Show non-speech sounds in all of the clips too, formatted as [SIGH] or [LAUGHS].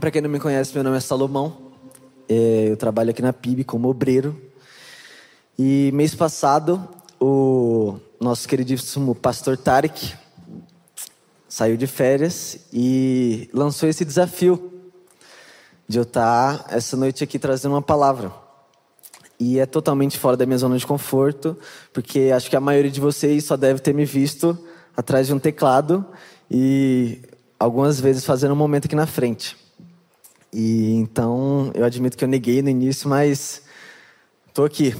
para quem não me conhece, meu nome é Salomão. É, eu trabalho aqui na PIB como obreiro. E mês passado, o nosso queridíssimo pastor Tarek saiu de férias e lançou esse desafio de eu estar essa noite aqui trazendo uma palavra. E é totalmente fora da minha zona de conforto, porque acho que a maioria de vocês só deve ter me visto atrás de um teclado e algumas vezes fazendo um momento aqui na frente. E então eu admito que eu neguei no início, mas estou aqui.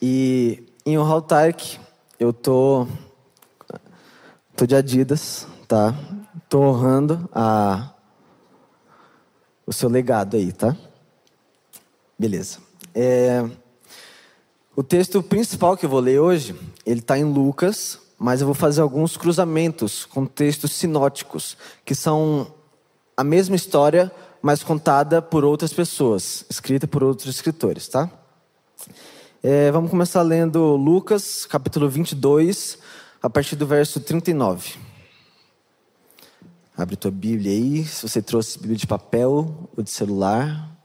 E em o Tarek, eu tô tô de Adidas, tá? Tô honrando a o seu legado aí, tá? Beleza. É, o texto principal que eu vou ler hoje, ele está em Lucas, mas eu vou fazer alguns cruzamentos com textos sinóticos, que são a mesma história, mas contada por outras pessoas, escrita por outros escritores, tá? É, vamos começar lendo Lucas, capítulo 22, a partir do verso 39. Abre tua Bíblia aí, se você trouxe Bíblia de papel ou de celular.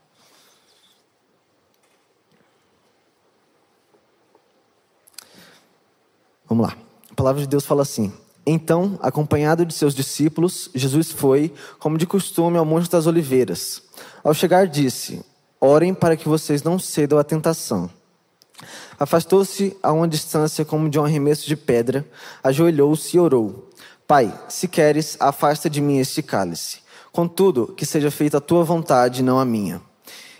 Vamos lá. A palavra de Deus fala assim: Então, acompanhado de seus discípulos, Jesus foi, como de costume, ao Monte das Oliveiras. Ao chegar, disse: Orem para que vocês não cedam à tentação. Afastou-se a uma distância como de um arremesso de pedra, ajoelhou-se e orou: Pai, se queres, afasta de mim este cálice. Contudo, que seja feita a tua vontade, não a minha.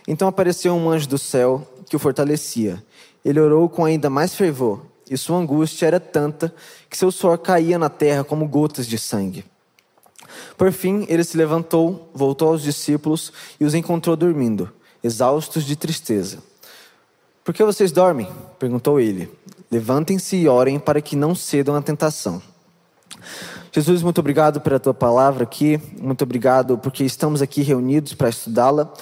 Então apareceu um anjo do céu que o fortalecia. Ele orou com ainda mais fervor e sua angústia era tanta que seu suor caía na terra como gotas de sangue. Por fim, ele se levantou, voltou aos discípulos e os encontrou dormindo, exaustos de tristeza. Por que vocês dormem? perguntou ele. Levantem-se e orem para que não cedam à tentação. Jesus, muito obrigado pela tua palavra aqui, muito obrigado porque estamos aqui reunidos para estudá-la.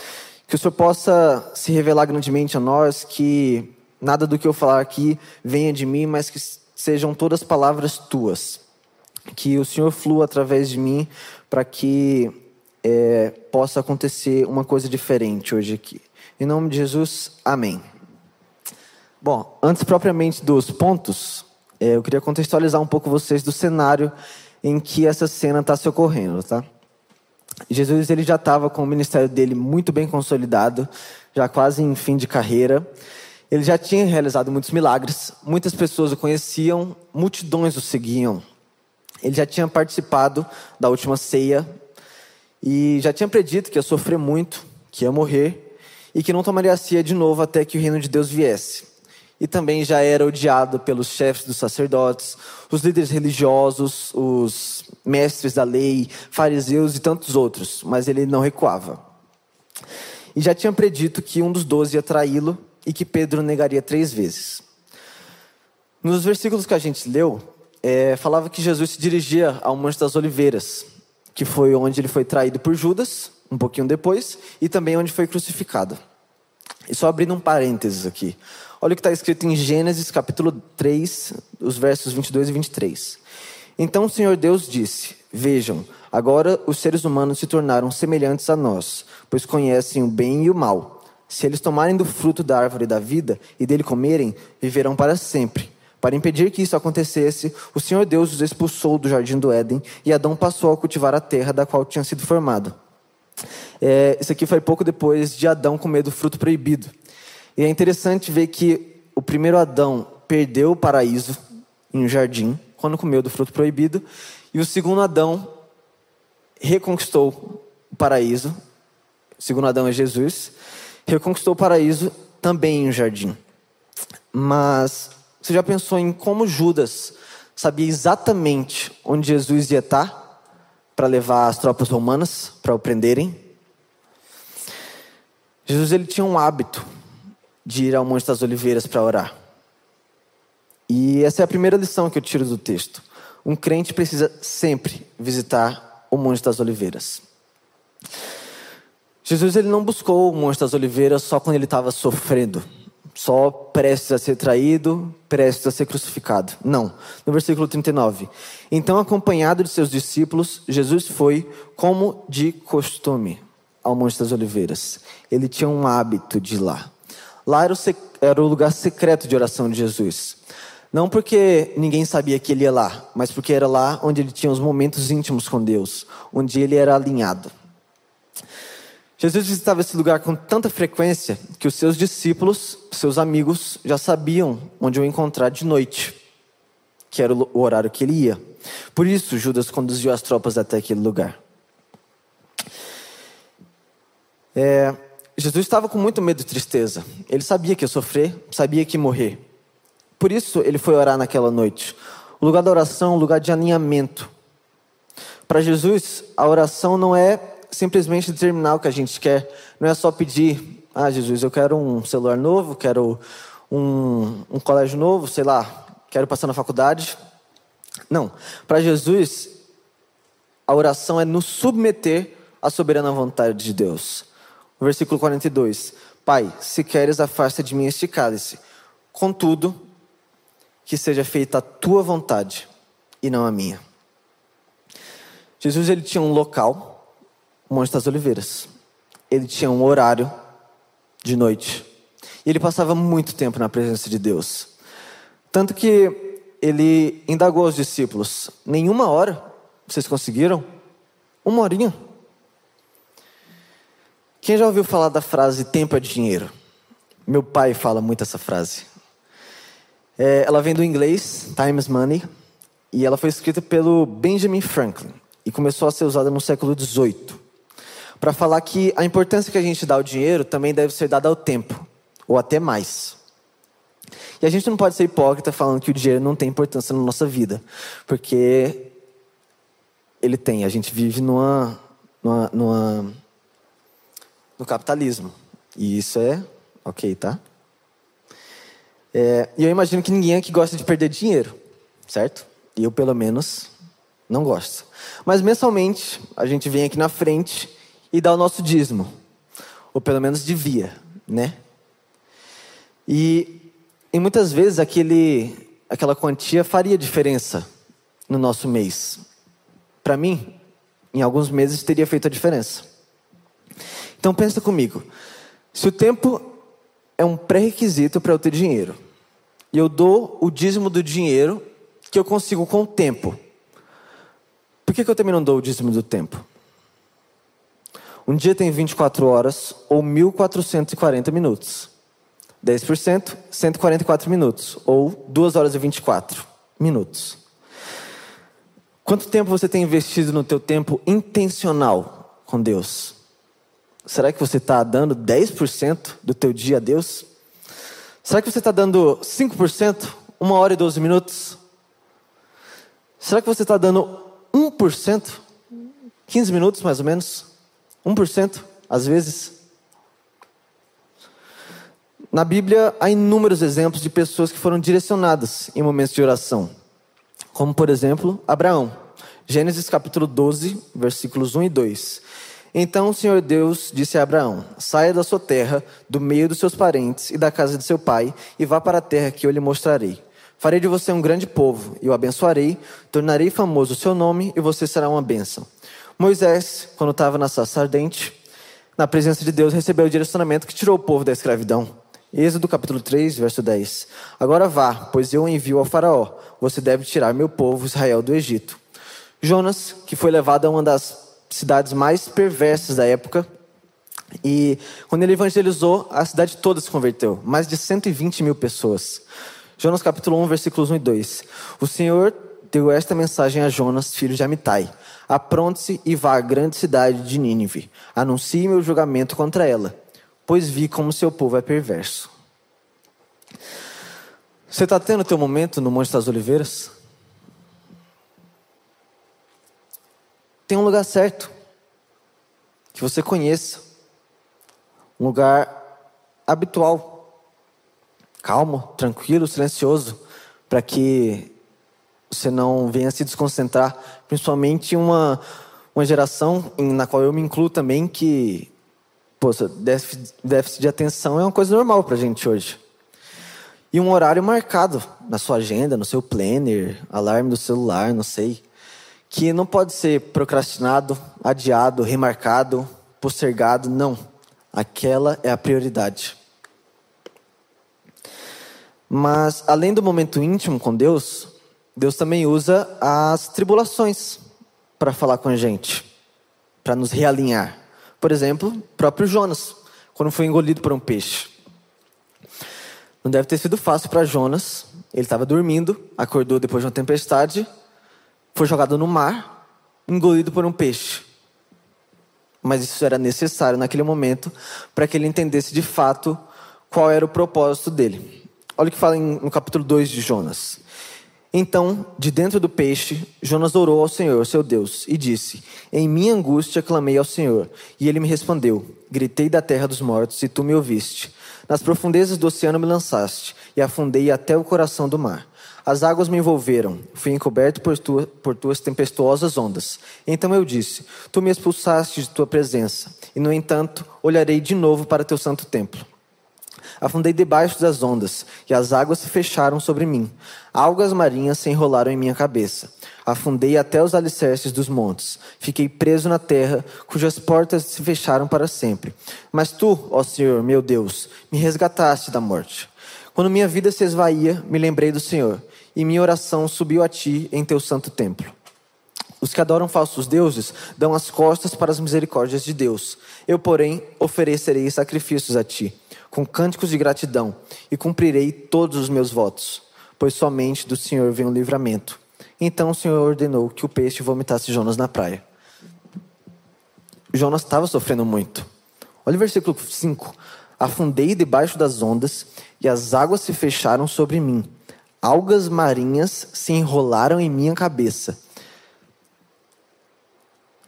Que o Senhor possa se revelar grandemente a nós, que Nada do que eu falar aqui venha de mim, mas que sejam todas palavras tuas. Que o Senhor flua através de mim para que é, possa acontecer uma coisa diferente hoje aqui. Em nome de Jesus, amém. Bom, antes propriamente dos pontos, é, eu queria contextualizar um pouco vocês do cenário em que essa cena está se ocorrendo, tá? Jesus ele já estava com o ministério dele muito bem consolidado, já quase em fim de carreira. Ele já tinha realizado muitos milagres, muitas pessoas o conheciam, multidões o seguiam. Ele já tinha participado da última ceia e já tinha predito que ia sofrer muito, que ia morrer e que não tomaria a ceia de novo até que o reino de Deus viesse. E também já era odiado pelos chefes dos sacerdotes, os líderes religiosos, os mestres da lei, fariseus e tantos outros, mas ele não recuava. E já tinha predito que um dos doze ia traí-lo e que Pedro negaria três vezes. Nos versículos que a gente leu, é, falava que Jesus se dirigia ao Monte das Oliveiras, que foi onde ele foi traído por Judas, um pouquinho depois, e também onde foi crucificado. E só abrindo um parênteses aqui. Olha o que está escrito em Gênesis capítulo 3, os versos 22 e 23. Então o Senhor Deus disse: Vejam, agora os seres humanos se tornaram semelhantes a nós, pois conhecem o bem e o mal. Se eles tomarem do fruto da árvore da vida e dele comerem, viverão para sempre. Para impedir que isso acontecesse, o Senhor Deus os expulsou do jardim do Éden e Adão passou a cultivar a terra da qual tinha sido formado. É, isso aqui foi pouco depois de Adão comer do fruto proibido. E é interessante ver que o primeiro Adão perdeu o paraíso em um jardim, quando comeu do fruto proibido, e o segundo Adão reconquistou o paraíso. O segundo Adão é Jesus reconquistou o paraíso também em um jardim. Mas você já pensou em como Judas sabia exatamente onde Jesus ia estar para levar as tropas romanas para o prenderem? Jesus ele tinha um hábito de ir ao Monte das Oliveiras para orar. E essa é a primeira lição que eu tiro do texto. Um crente precisa sempre visitar o Monte das Oliveiras. Jesus ele não buscou o Monte das Oliveiras só quando ele estava sofrendo, só prestes a ser traído, prestes a ser crucificado. Não. No versículo 39. Então, acompanhado de seus discípulos, Jesus foi como de costume. ao Monte das Oliveiras. Ele tinha um hábito de ir lá. Lá era o, era o lugar secreto de oração de Jesus. Não porque ninguém sabia que ele ia lá, mas porque era lá onde ele tinha os momentos íntimos com Deus, onde ele era alinhado. Jesus visitava esse lugar com tanta frequência que os seus discípulos, seus amigos, já sabiam onde o encontrar de noite, que era o horário que ele ia. Por isso, Judas conduziu as tropas até aquele lugar. É, Jesus estava com muito medo e tristeza. Ele sabia que ia sofrer, sabia que ia morrer. Por isso ele foi orar naquela noite. O lugar da oração é um lugar de alinhamento. Para Jesus, a oração não é simplesmente determinar o que a gente quer, não é só pedir, ah, Jesus, eu quero um celular novo, quero um, um colégio novo, sei lá, quero passar na faculdade. Não. Para Jesus, a oração é nos submeter à soberana vontade de Deus. Versículo 42. Pai, se queres, afasta de mim este cálice. Contudo, que seja feita a tua vontade e não a minha. Jesus ele tinha um local, Monte das Oliveiras. Ele tinha um horário de noite. E ele passava muito tempo na presença de Deus. Tanto que ele indagou aos discípulos: nenhuma hora vocês conseguiram? Uma horinha. Quem já ouviu falar da frase tempo é dinheiro? Meu pai fala muito essa frase. É, ela vem do inglês, Time is Money, e ela foi escrita pelo Benjamin Franklin e começou a ser usada no século XVIII para falar que a importância que a gente dá ao dinheiro também deve ser dada ao tempo, ou até mais. E a gente não pode ser hipócrita falando que o dinheiro não tem importância na nossa vida, porque ele tem. A gente vive numa, numa, numa no capitalismo. E isso é ok, tá? É, e eu imagino que ninguém aqui gosta de perder dinheiro, certo? E eu, pelo menos, não gosto. Mas mensalmente, a gente vem aqui na frente e dá o nosso dízimo. Ou pelo menos devia, né? E, e muitas vezes aquele, aquela quantia faria diferença no nosso mês. Para mim, em alguns meses teria feito a diferença. Então pensa comigo. Se o tempo é um pré-requisito para eu ter dinheiro. E eu dou o dízimo do dinheiro que eu consigo com o tempo. Por que, que eu também não dou o dízimo do tempo? Um dia tem 24 horas ou 1440 minutos. 10%, 144 minutos. Ou 2 horas e 24 minutos. Quanto tempo você tem investido no teu tempo intencional com Deus? Será que você está dando 10% do teu dia a Deus? Será que você está dando 5%? Uma hora e 12 minutos? Será que você está dando 1%? 15 minutos mais ou menos? 1% às vezes? Na Bíblia há inúmeros exemplos de pessoas que foram direcionadas em momentos de oração. Como, por exemplo, Abraão. Gênesis capítulo 12, versículos 1 e 2. Então o Senhor Deus disse a Abraão: Saia da sua terra, do meio dos seus parentes e da casa de seu pai, e vá para a terra que eu lhe mostrarei. Farei de você um grande povo, e o abençoarei, tornarei famoso o seu nome, e você será uma bênção. Moisés, quando estava na sarça ardente, na presença de Deus, recebeu o direcionamento que tirou o povo da escravidão. Êxodo capítulo 3, verso 10. Agora vá, pois eu envio ao faraó. Você deve tirar meu povo Israel do Egito. Jonas, que foi levado a uma das cidades mais perversas da época. E quando ele evangelizou, a cidade toda se converteu. Mais de 120 mil pessoas. Jonas capítulo 1, versículos 1 e 2. O Senhor deu esta mensagem a Jonas, filho de Amitai. Apronte-se e vá à grande cidade de Nínive. Anuncie meu julgamento contra ela, pois vi como seu povo é perverso. Você está tendo teu momento no Monte das Oliveiras? tem um lugar certo, que você conheça, um lugar habitual, calmo, tranquilo, silencioso, para que você não venha se desconcentrar, principalmente uma, uma geração na qual eu me incluo também, que poxa, déficit, déficit de atenção é uma coisa normal para a gente hoje. E um horário marcado na sua agenda, no seu planner, alarme do celular, não sei que não pode ser procrastinado, adiado, remarcado, postergado, não. Aquela é a prioridade. Mas, além do momento íntimo com Deus, Deus também usa as tribulações para falar com a gente, para nos realinhar. Por exemplo, próprio Jonas, quando foi engolido por um peixe. Não deve ter sido fácil para Jonas. Ele estava dormindo, acordou depois de uma tempestade, foi jogado no mar, engolido por um peixe. Mas isso era necessário naquele momento para que ele entendesse de fato qual era o propósito dele. Olha o que fala no capítulo 2 de Jonas. Então, de dentro do peixe, Jonas orou ao Senhor, seu Deus, e disse: Em minha angústia clamei ao Senhor, e ele me respondeu: Gritei da terra dos mortos, e tu me ouviste. Nas profundezas do oceano me lançaste, e afundei até o coração do mar. As águas me envolveram, fui encoberto por, tua, por tuas tempestuosas ondas. Então eu disse: Tu me expulsaste de tua presença, e no entanto olharei de novo para teu santo templo. Afundei debaixo das ondas, e as águas se fecharam sobre mim. Algas marinhas se enrolaram em minha cabeça. Afundei até os alicerces dos montes. Fiquei preso na terra, cujas portas se fecharam para sempre. Mas tu, ó Senhor, meu Deus, me resgataste da morte. Quando minha vida se esvaía, me lembrei do Senhor, e minha oração subiu a ti em teu santo templo. Os que adoram falsos deuses dão as costas para as misericórdias de Deus. Eu, porém, oferecerei sacrifícios a ti com cânticos de gratidão, e cumprirei todos os meus votos, pois somente do Senhor vem o livramento. Então o Senhor ordenou que o peixe vomitasse Jonas na praia. Jonas estava sofrendo muito. Olha o versículo 5. Afundei debaixo das ondas, e as águas se fecharam sobre mim. Algas marinhas se enrolaram em minha cabeça.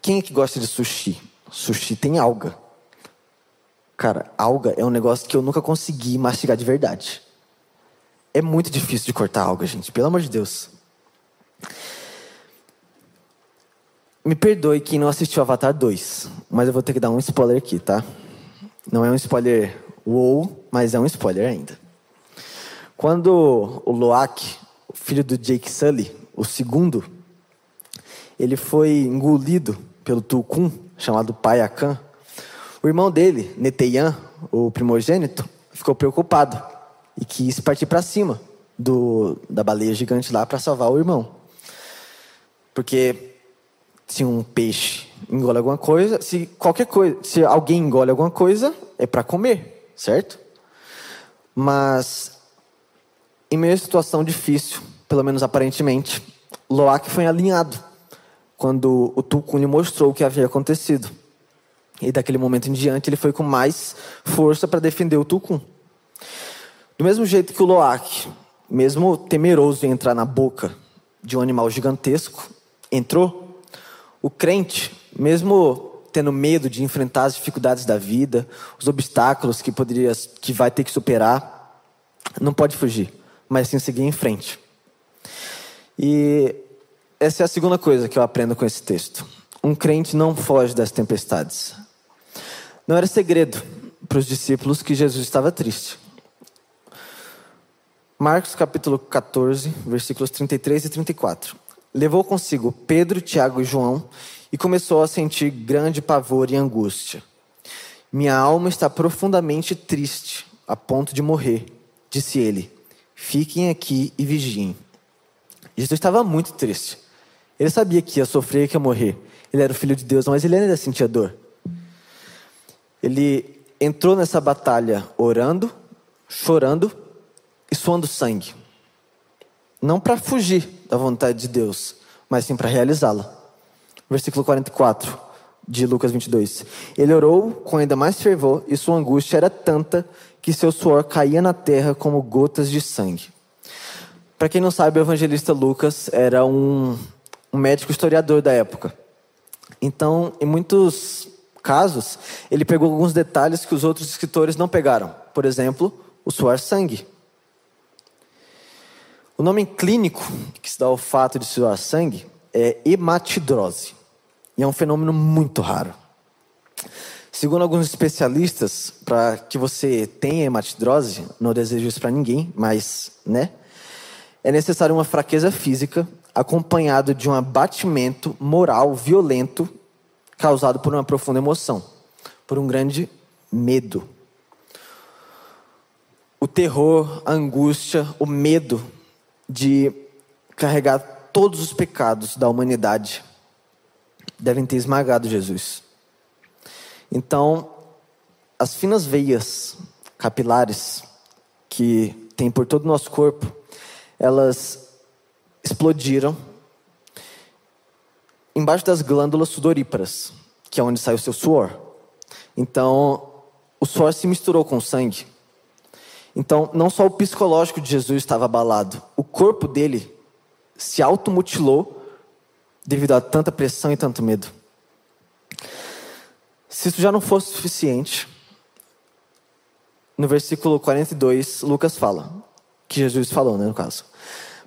Quem é que gosta de sushi? Sushi tem alga. Cara, alga é um negócio que eu nunca consegui mastigar de verdade. É muito difícil de cortar alga, gente, pelo amor de Deus. Me perdoe quem não assistiu Avatar 2, mas eu vou ter que dar um spoiler aqui, tá? Não é um spoiler wow, mas é um spoiler ainda. Quando o Loak, o filho do Jake Sully, o segundo, ele foi engolido pelo Tulkun, chamado Pai Akan, o irmão dele, Neteian, o primogênito, ficou preocupado e quis partir para cima do, da baleia gigante lá para salvar o irmão. Porque se um peixe engole alguma coisa, se qualquer coisa, se alguém engole alguma coisa, é para comer, certo? Mas em meio a situação difícil, pelo menos aparentemente, Loak foi alinhado quando o Tulkun lhe mostrou o que havia acontecido. E daquele momento em diante ele foi com mais força para defender o Tulkun. Do mesmo jeito que o Loak, mesmo temeroso em entrar na boca de um animal gigantesco, entrou, o crente, mesmo tendo medo de enfrentar as dificuldades da vida, os obstáculos que poderia, que vai ter que superar, não pode fugir, mas sim seguir em frente. E essa é a segunda coisa que eu aprendo com esse texto. Um crente não foge das tempestades. Não era segredo para os discípulos que Jesus estava triste. Marcos capítulo 14, versículos 33 e 34. Levou consigo Pedro, Tiago e João e começou a sentir grande pavor e angústia. Minha alma está profundamente triste, a ponto de morrer, disse ele. Fiquem aqui e vigiem. Jesus estava muito triste. Ele sabia que ia sofrer e que ia morrer. Ele era o filho de Deus, mas ele ainda sentia dor. Ele entrou nessa batalha orando, chorando e suando sangue. Não para fugir da vontade de Deus, mas sim para realizá-la. Versículo 44 de Lucas 22. Ele orou com ainda mais fervor e sua angústia era tanta que seu suor caía na terra como gotas de sangue. Para quem não sabe, o evangelista Lucas era um, um médico historiador da época. Então, em muitos casos, ele pegou alguns detalhes que os outros escritores não pegaram. Por exemplo, o suar sangue. O nome clínico que se dá ao fato de suar sangue é hematidrose. E é um fenômeno muito raro. Segundo alguns especialistas, para que você tenha hematidrose, não desejo isso para ninguém, mas, né? É necessário uma fraqueza física acompanhado de um abatimento moral violento causado por uma profunda emoção. por um grande medo. O terror, a angústia, o medo de carregar todos os pecados da humanidade devem ter esmagado Jesus. Então, as finas veias capilares que tem por todo o nosso corpo, elas explodiram embaixo das glândulas sudoríparas, que é onde sai o seu suor. Então, o suor se misturou com o sangue. Então, não só o psicológico de Jesus estava abalado, o corpo dele se automutilou devido a tanta pressão e tanto medo. Se isso já não fosse suficiente, no versículo 42, Lucas fala, que Jesus falou, né, no caso.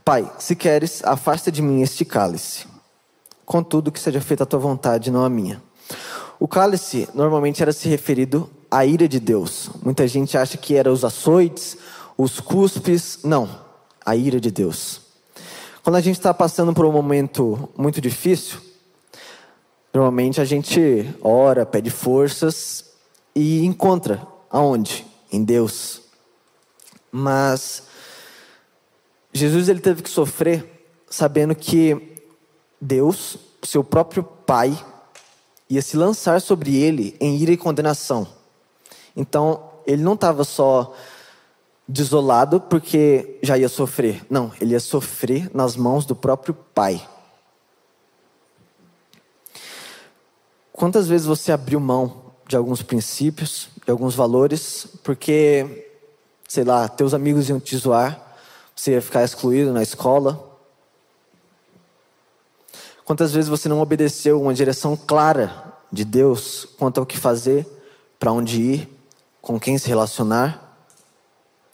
Pai, se queres, afasta de mim este cálice. Contudo, que seja feita a tua vontade, não a minha. O cálice normalmente era se referido à ira de Deus. Muita gente acha que era os açoites, os cuspes. Não, a ira de Deus. Quando a gente está passando por um momento muito difícil, normalmente a gente ora, pede forças e encontra aonde? Em Deus. Mas Jesus ele teve que sofrer sabendo que Deus, seu próprio Pai, ia se lançar sobre ele em ira e condenação. Então, ele não estava só desolado porque já ia sofrer. Não, ele ia sofrer nas mãos do próprio Pai. Quantas vezes você abriu mão de alguns princípios, de alguns valores, porque, sei lá, teus amigos iam te zoar, você ia ficar excluído na escola? Quantas vezes você não obedeceu uma direção clara de Deus quanto ao que fazer, para onde ir, com quem se relacionar?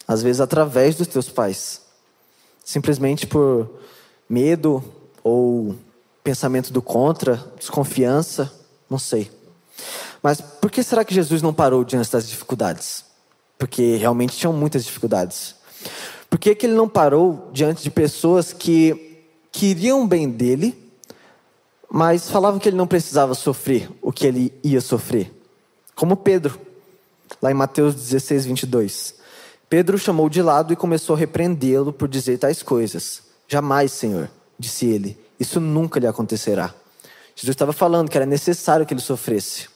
Às vezes através dos teus pais. Simplesmente por medo ou pensamento do contra, desconfiança, não sei. Mas por que será que Jesus não parou diante das dificuldades? Porque realmente tinham muitas dificuldades. Por que, que ele não parou diante de pessoas que queriam bem dele, mas falavam que ele não precisava sofrer o que ele ia sofrer? Como Pedro, lá em Mateus 16, 22. Pedro chamou de lado e começou a repreendê-lo por dizer tais coisas. Jamais, Senhor, disse ele, isso nunca lhe acontecerá. Jesus estava falando que era necessário que ele sofresse.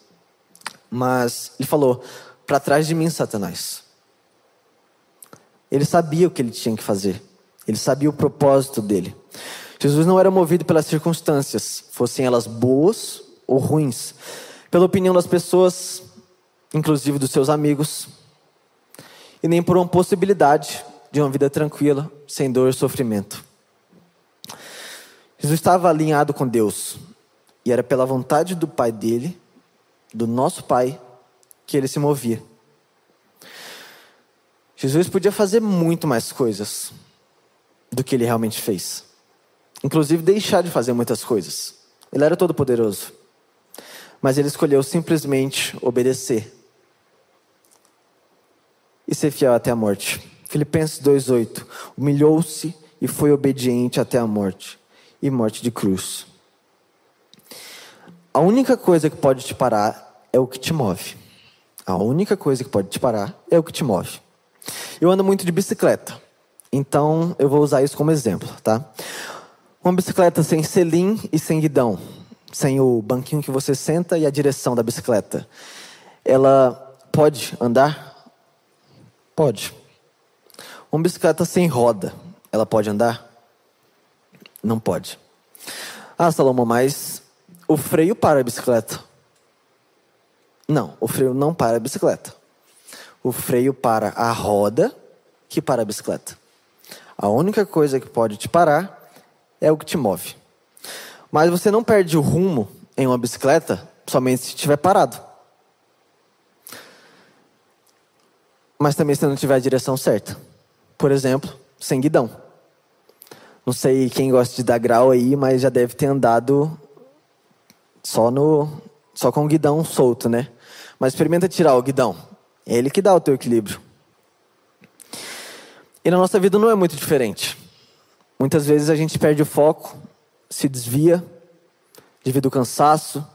Mas ele falou: Para trás de mim, Satanás. Ele sabia o que ele tinha que fazer. Ele sabia o propósito dele. Jesus não era movido pelas circunstâncias, fossem elas boas ou ruins, pela opinião das pessoas, inclusive dos seus amigos, e nem por uma possibilidade de uma vida tranquila, sem dor e sofrimento. Jesus estava alinhado com Deus, e era pela vontade do Pai dele, do nosso Pai, que ele se movia. Jesus podia fazer muito mais coisas do que ele realmente fez. Inclusive deixar de fazer muitas coisas. Ele era todo poderoso. Mas ele escolheu simplesmente obedecer e ser fiel até a morte. Filipenses 2:8. Humilhou-se e foi obediente até a morte, e morte de cruz. A única coisa que pode te parar é o que te move. A única coisa que pode te parar é o que te move. Eu ando muito de bicicleta, então eu vou usar isso como exemplo, tá? Uma bicicleta sem selim e sem guidão, sem o banquinho que você senta e a direção da bicicleta. Ela pode andar? Pode. Uma bicicleta sem roda, ela pode andar? Não pode. Ah, Salomão, mas o freio para a bicicleta. Não, o freio não para a bicicleta o freio para a roda que para a bicicleta. A única coisa que pode te parar é o que te move. Mas você não perde o rumo em uma bicicleta somente se estiver parado. Mas também se não tiver a direção certa. Por exemplo, sem guidão. Não sei quem gosta de dar grau aí, mas já deve ter andado só no só com o guidão solto, né? Mas experimenta tirar o guidão. É Ele que dá o teu equilíbrio. E na nossa vida não é muito diferente. Muitas vezes a gente perde o foco, se desvia, devido ao cansaço,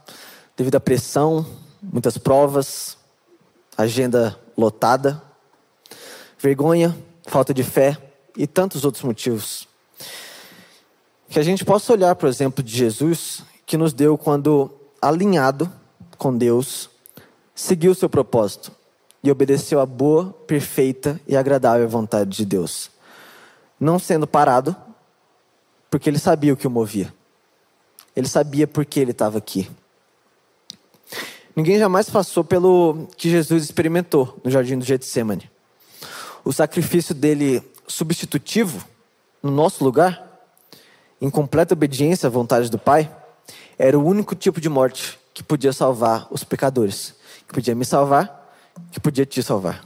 devido à pressão, muitas provas, agenda lotada, vergonha, falta de fé e tantos outros motivos. Que a gente possa olhar, por exemplo, de Jesus, que nos deu quando alinhado com Deus, seguiu o seu propósito e obedeceu à boa, perfeita e agradável vontade de Deus. Não sendo parado, porque ele sabia o que o movia. Ele sabia por que ele estava aqui. Ninguém jamais passou pelo que Jesus experimentou no jardim do Getsemane. O sacrifício dele substitutivo no nosso lugar, em completa obediência à vontade do Pai, era o único tipo de morte que podia salvar os pecadores, que podia me salvar, que podia te salvar.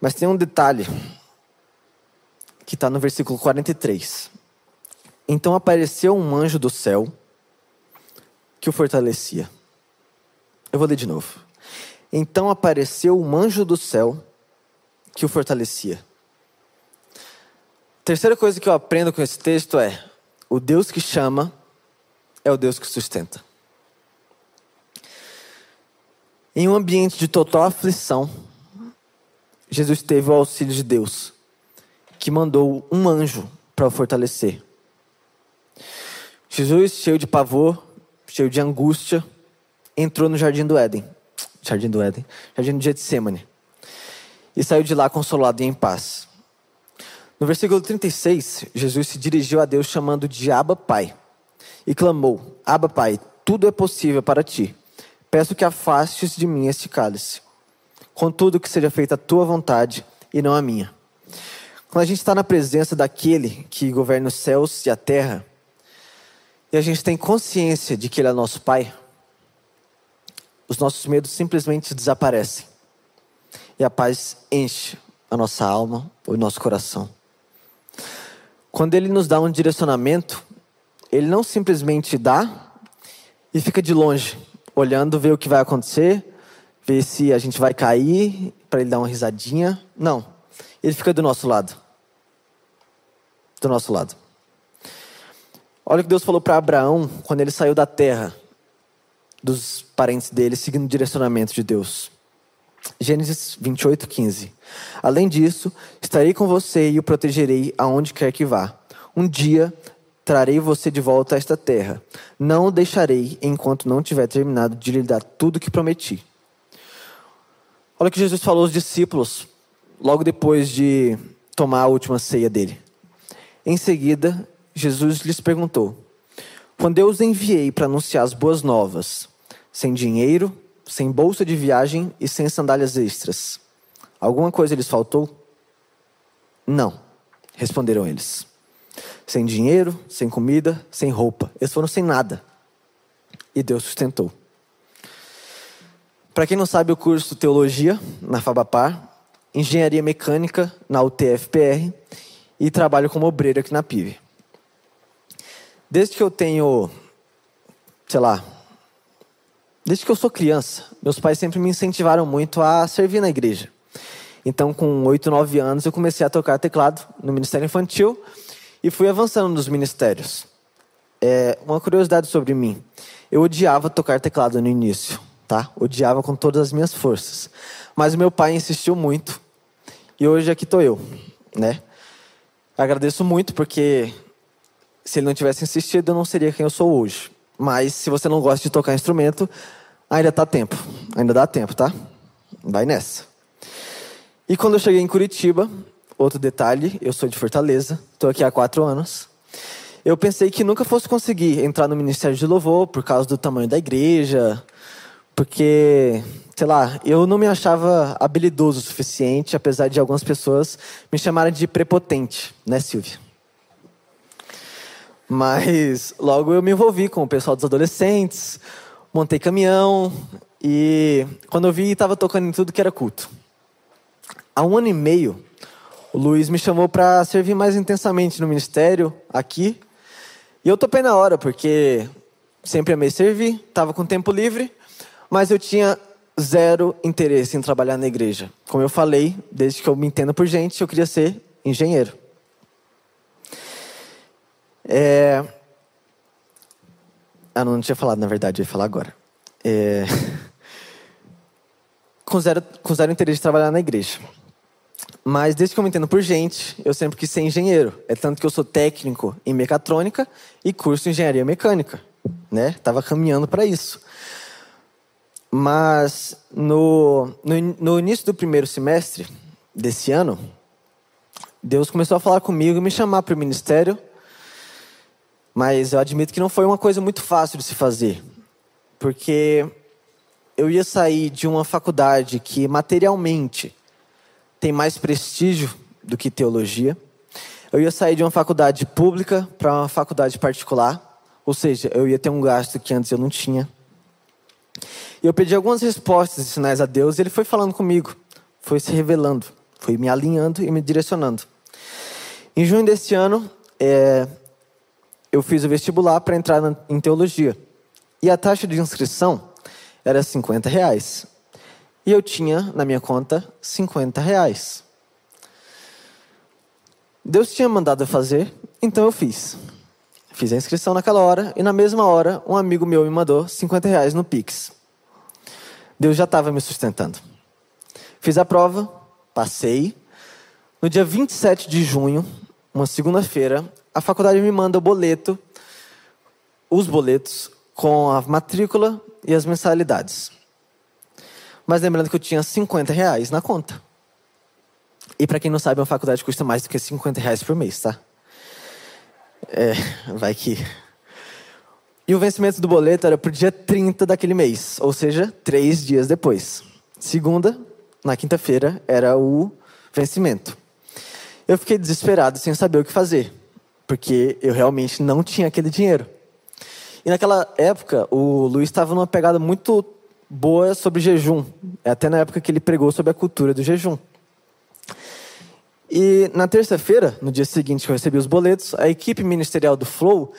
Mas tem um detalhe que está no versículo 43. Então apareceu um anjo do céu que o fortalecia. Eu vou ler de novo. Então apareceu um anjo do céu que o fortalecia. Terceira coisa que eu aprendo com esse texto é: o Deus que chama é o Deus que sustenta. Em um ambiente de total aflição, Jesus teve o auxílio de Deus, que mandou um anjo para o fortalecer. Jesus, cheio de pavor, cheio de angústia, entrou no jardim do Éden. Jardim do Éden. Jardim do Getsemane. E saiu de lá consolado e em paz. No versículo 36, Jesus se dirigiu a Deus chamando de Abba Pai. E clamou: Abba Pai, tudo é possível para ti. Peço que afastes de mim este cálice. Contudo, que seja feita a tua vontade e não a minha. Quando a gente está na presença daquele que governa os céus e a terra, e a gente tem consciência de que Ele é nosso Pai, os nossos medos simplesmente desaparecem. E a paz enche a nossa alma, o nosso coração. Quando Ele nos dá um direcionamento, Ele não simplesmente dá e fica de longe, olhando, ver o que vai acontecer, ver se a gente vai cair, para Ele dar uma risadinha. Não. Ele fica do nosso lado. Do nosso lado. Olha o que Deus falou para Abraão quando ele saiu da terra dos parentes dele, seguindo o direcionamento de Deus. Gênesis 28, 15. Além disso, estarei com você e o protegerei aonde quer que vá. Um dia trarei você de volta a esta terra. Não o deixarei enquanto não tiver terminado de lhe dar tudo o que prometi. Olha o que Jesus falou aos discípulos logo depois de tomar a última ceia dele. Em seguida, Jesus lhes perguntou: Quando eu os enviei para anunciar as boas novas, sem dinheiro, sem bolsa de viagem e sem sandálias extras, alguma coisa lhes faltou? Não, responderam eles. Sem dinheiro, sem comida, sem roupa. Eles foram sem nada. E Deus sustentou. Para quem não sabe, o curso Teologia na Fabapar, Engenharia Mecânica na UTFPR e trabalho como obreiro aqui na PIV. Desde que eu tenho, sei lá, desde que eu sou criança, meus pais sempre me incentivaram muito a servir na igreja. Então, com 8, 9 anos, eu comecei a tocar teclado no Ministério Infantil e fui avançando nos ministérios. É, uma curiosidade sobre mim: eu odiava tocar teclado no início, tá? Odiava com todas as minhas forças. Mas meu pai insistiu muito e hoje aqui estou eu, né? Agradeço muito porque se ele não tivesse insistido, eu não seria quem eu sou hoje. Mas se você não gosta de tocar instrumento, ainda tá tempo. Ainda dá tempo, tá? Vai nessa. E quando eu cheguei em Curitiba, outro detalhe, eu sou de Fortaleza, estou aqui há quatro anos. Eu pensei que nunca fosse conseguir entrar no Ministério de Louvor por causa do tamanho da igreja, porque, sei lá, eu não me achava habilidoso o suficiente, apesar de algumas pessoas me chamarem de prepotente, né, Silvia? Mas logo eu me envolvi com o pessoal dos adolescentes, montei caminhão e quando eu vi estava tocando em tudo que era culto. Há um ano e meio, o Luiz me chamou para servir mais intensamente no ministério aqui. E eu topei na hora, porque sempre amei servir, estava com tempo livre, mas eu tinha zero interesse em trabalhar na igreja. Como eu falei, desde que eu me entendo por gente, eu queria ser engenheiro. É... Ah, não, tinha falado, na verdade, eu ia falar agora. É... [LAUGHS] com zero, com zero interesse de trabalhar na igreja. Mas desde que eu me entendo por gente, eu sempre quis ser engenheiro. É tanto que eu sou técnico em mecatrônica e curso engenharia mecânica, né? Tava caminhando para isso. Mas no, no, no início do primeiro semestre desse ano, Deus começou a falar comigo e me chamar para o ministério. Mas eu admito que não foi uma coisa muito fácil de se fazer. Porque eu ia sair de uma faculdade que materialmente tem mais prestígio do que teologia. Eu ia sair de uma faculdade pública para uma faculdade particular, ou seja, eu ia ter um gasto que antes eu não tinha. E eu pedi algumas respostas e sinais a Deus, e ele foi falando comigo, foi se revelando, foi me alinhando e me direcionando. Em junho deste ano, é, eu fiz o vestibular para entrar na, em teologia. E a taxa de inscrição era 50 reais. E eu tinha na minha conta 50 reais. Deus tinha mandado eu fazer, então eu fiz. Fiz a inscrição naquela hora e na mesma hora um amigo meu me mandou 50 reais no Pix. Deus já estava me sustentando. Fiz a prova, passei. No dia 27 de junho, uma segunda-feira, a faculdade me manda o boleto, os boletos, com a matrícula e as mensalidades. Mas lembrando que eu tinha 50 reais na conta. E para quem não sabe, uma faculdade custa mais do que 50 reais por mês, tá? É, vai que. E o vencimento do boleto era pro dia 30 daquele mês, ou seja, três dias depois. Segunda, na quinta-feira, era o vencimento. Eu fiquei desesperado, sem saber o que fazer, porque eu realmente não tinha aquele dinheiro. E naquela época, o Luiz estava numa pegada muito boa sobre jejum. É até na época que ele pregou sobre a cultura do jejum. E na terça-feira, no dia seguinte que eu recebi os boletos, a equipe ministerial do Flow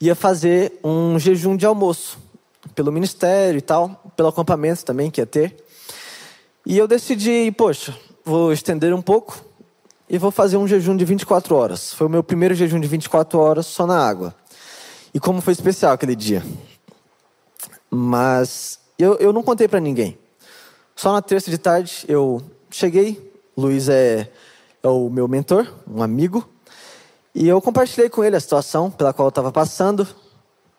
ia fazer um jejum de almoço. Pelo ministério e tal, pelo acampamento também que ia ter. E eu decidi, poxa, vou estender um pouco e vou fazer um jejum de 24 horas. Foi o meu primeiro jejum de 24 horas só na água. E como foi especial aquele dia. Mas eu, eu não contei para ninguém. Só na terça de tarde eu cheguei. Luiz é, é o meu mentor, um amigo. E eu compartilhei com ele a situação pela qual eu estava passando.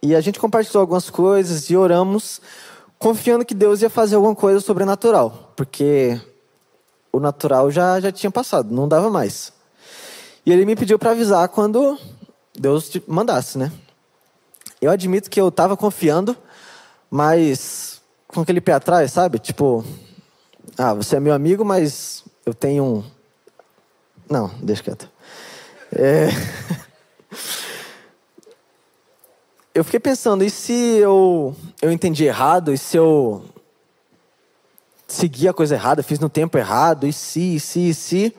E a gente compartilhou algumas coisas e oramos, confiando que Deus ia fazer alguma coisa sobrenatural. Porque o natural já, já tinha passado, não dava mais. E ele me pediu para avisar quando Deus mandasse, né? Eu admito que eu estava confiando, mas com aquele pé atrás, sabe? Tipo, ah, você é meu amigo, mas eu tenho. Não, deixa quieto. É... [LAUGHS] eu fiquei pensando, e se eu, eu entendi errado? E se eu segui a coisa errada, fiz no tempo errado? E se, e se, e se?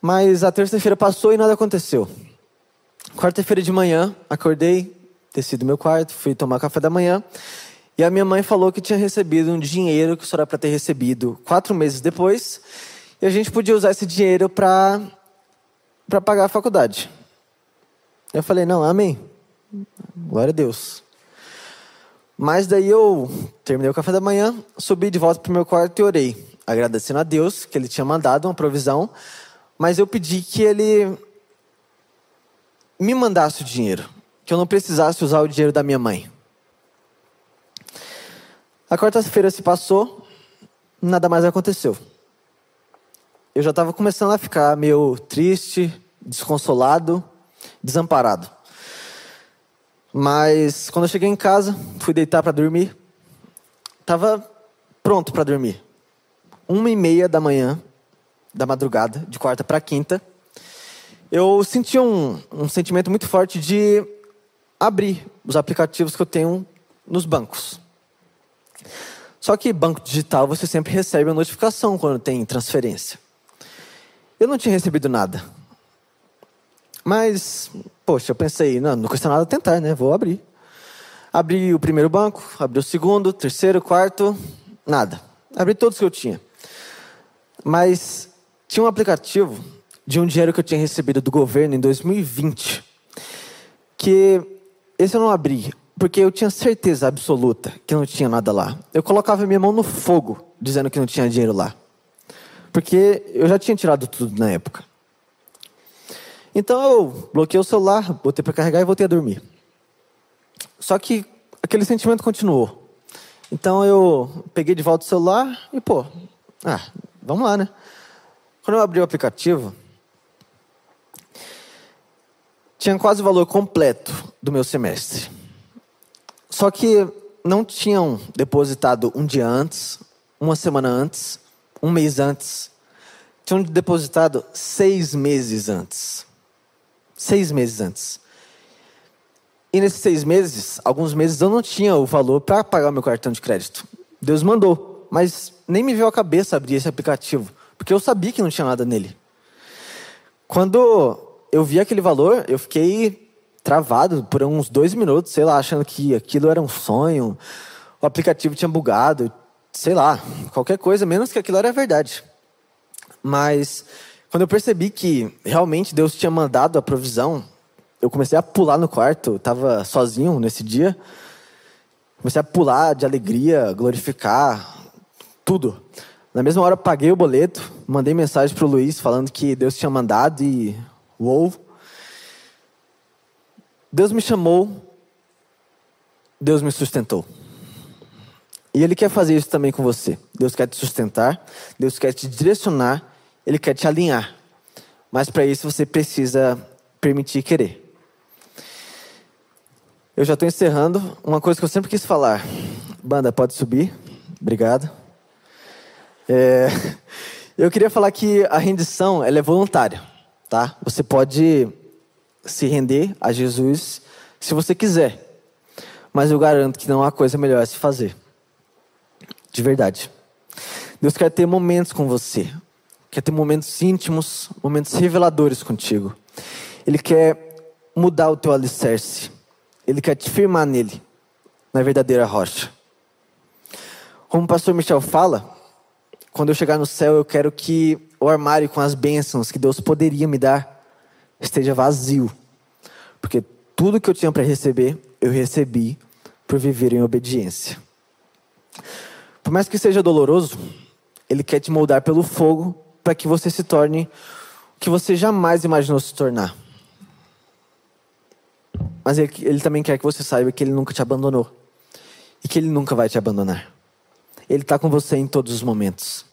Mas a terça-feira passou e nada aconteceu. Quarta-feira de manhã, acordei, desci do meu quarto, fui tomar café da manhã. E a minha mãe falou que tinha recebido um dinheiro que só era para ter recebido quatro meses depois. E a gente podia usar esse dinheiro para pagar a faculdade. Eu falei, não, amém. Glória a Deus. Mas daí eu terminei o café da manhã, subi de volta para o meu quarto e orei, agradecendo a Deus que Ele tinha mandado uma provisão, mas eu pedi que Ele me mandasse o dinheiro, que eu não precisasse usar o dinheiro da minha mãe. A quarta-feira se passou, nada mais aconteceu. Eu já estava começando a ficar meio triste, desconsolado, desamparado. Mas quando eu cheguei em casa, fui deitar para dormir, estava pronto para dormir. Uma e meia da manhã, da madrugada, de quarta para quinta, eu senti um, um sentimento muito forte de abrir os aplicativos que eu tenho nos bancos. Só que banco digital você sempre recebe a notificação quando tem transferência. Eu não tinha recebido nada. Mas, poxa, eu pensei, não, não custa nada tentar, né? Vou abrir. Abri o primeiro banco, abri o segundo, terceiro, quarto, nada. Abri todos que eu tinha. Mas tinha um aplicativo de um dinheiro que eu tinha recebido do governo em 2020, que esse eu não abri, porque eu tinha certeza absoluta que não tinha nada lá. Eu colocava minha mão no fogo, dizendo que não tinha dinheiro lá. Porque eu já tinha tirado tudo na época. Então eu bloqueei o celular, botei para carregar e voltei a dormir. Só que aquele sentimento continuou. Então eu peguei de volta o celular e, pô, ah, vamos lá, né? Quando eu abri o aplicativo, tinha quase o valor completo do meu semestre. Só que não tinham depositado um dia antes, uma semana antes, um mês antes. Tinham depositado seis meses antes. Seis meses antes. E nesses seis meses, alguns meses eu não tinha o valor para pagar meu cartão de crédito. Deus mandou, mas nem me veio à cabeça abrir esse aplicativo, porque eu sabia que não tinha nada nele. Quando eu vi aquele valor, eu fiquei travado por uns dois minutos, sei lá, achando que aquilo era um sonho, o aplicativo tinha bugado, sei lá, qualquer coisa, menos que aquilo era verdade. Mas quando eu percebi que realmente Deus tinha mandado a provisão, eu comecei a pular no quarto, estava sozinho nesse dia. Comecei a pular de alegria, glorificar, tudo. Na mesma hora paguei o boleto, mandei mensagem para o Luiz falando que Deus tinha mandado e uou. Deus me chamou, Deus me sustentou. E Ele quer fazer isso também com você. Deus quer te sustentar, Deus quer te direcionar ele quer te alinhar. Mas para isso você precisa permitir querer. Eu já estou encerrando. Uma coisa que eu sempre quis falar. Banda, pode subir. Obrigado. É, eu queria falar que a rendição ela é voluntária. Tá? Você pode se render a Jesus se você quiser. Mas eu garanto que não há coisa melhor a se fazer. De verdade. Deus quer ter momentos com você quer ter momentos íntimos, momentos reveladores contigo. Ele quer mudar o teu alicerce. Ele quer te firmar nele, na verdadeira rocha. Como o pastor Michel fala, quando eu chegar no céu, eu quero que o armário com as bênçãos que Deus poderia me dar esteja vazio. Porque tudo que eu tinha para receber, eu recebi por viver em obediência. Por mais que seja doloroso, Ele quer te moldar pelo fogo para que você se torne o que você jamais imaginou se tornar. Mas ele, ele também quer que você saiba que ele nunca te abandonou e que ele nunca vai te abandonar. Ele está com você em todos os momentos.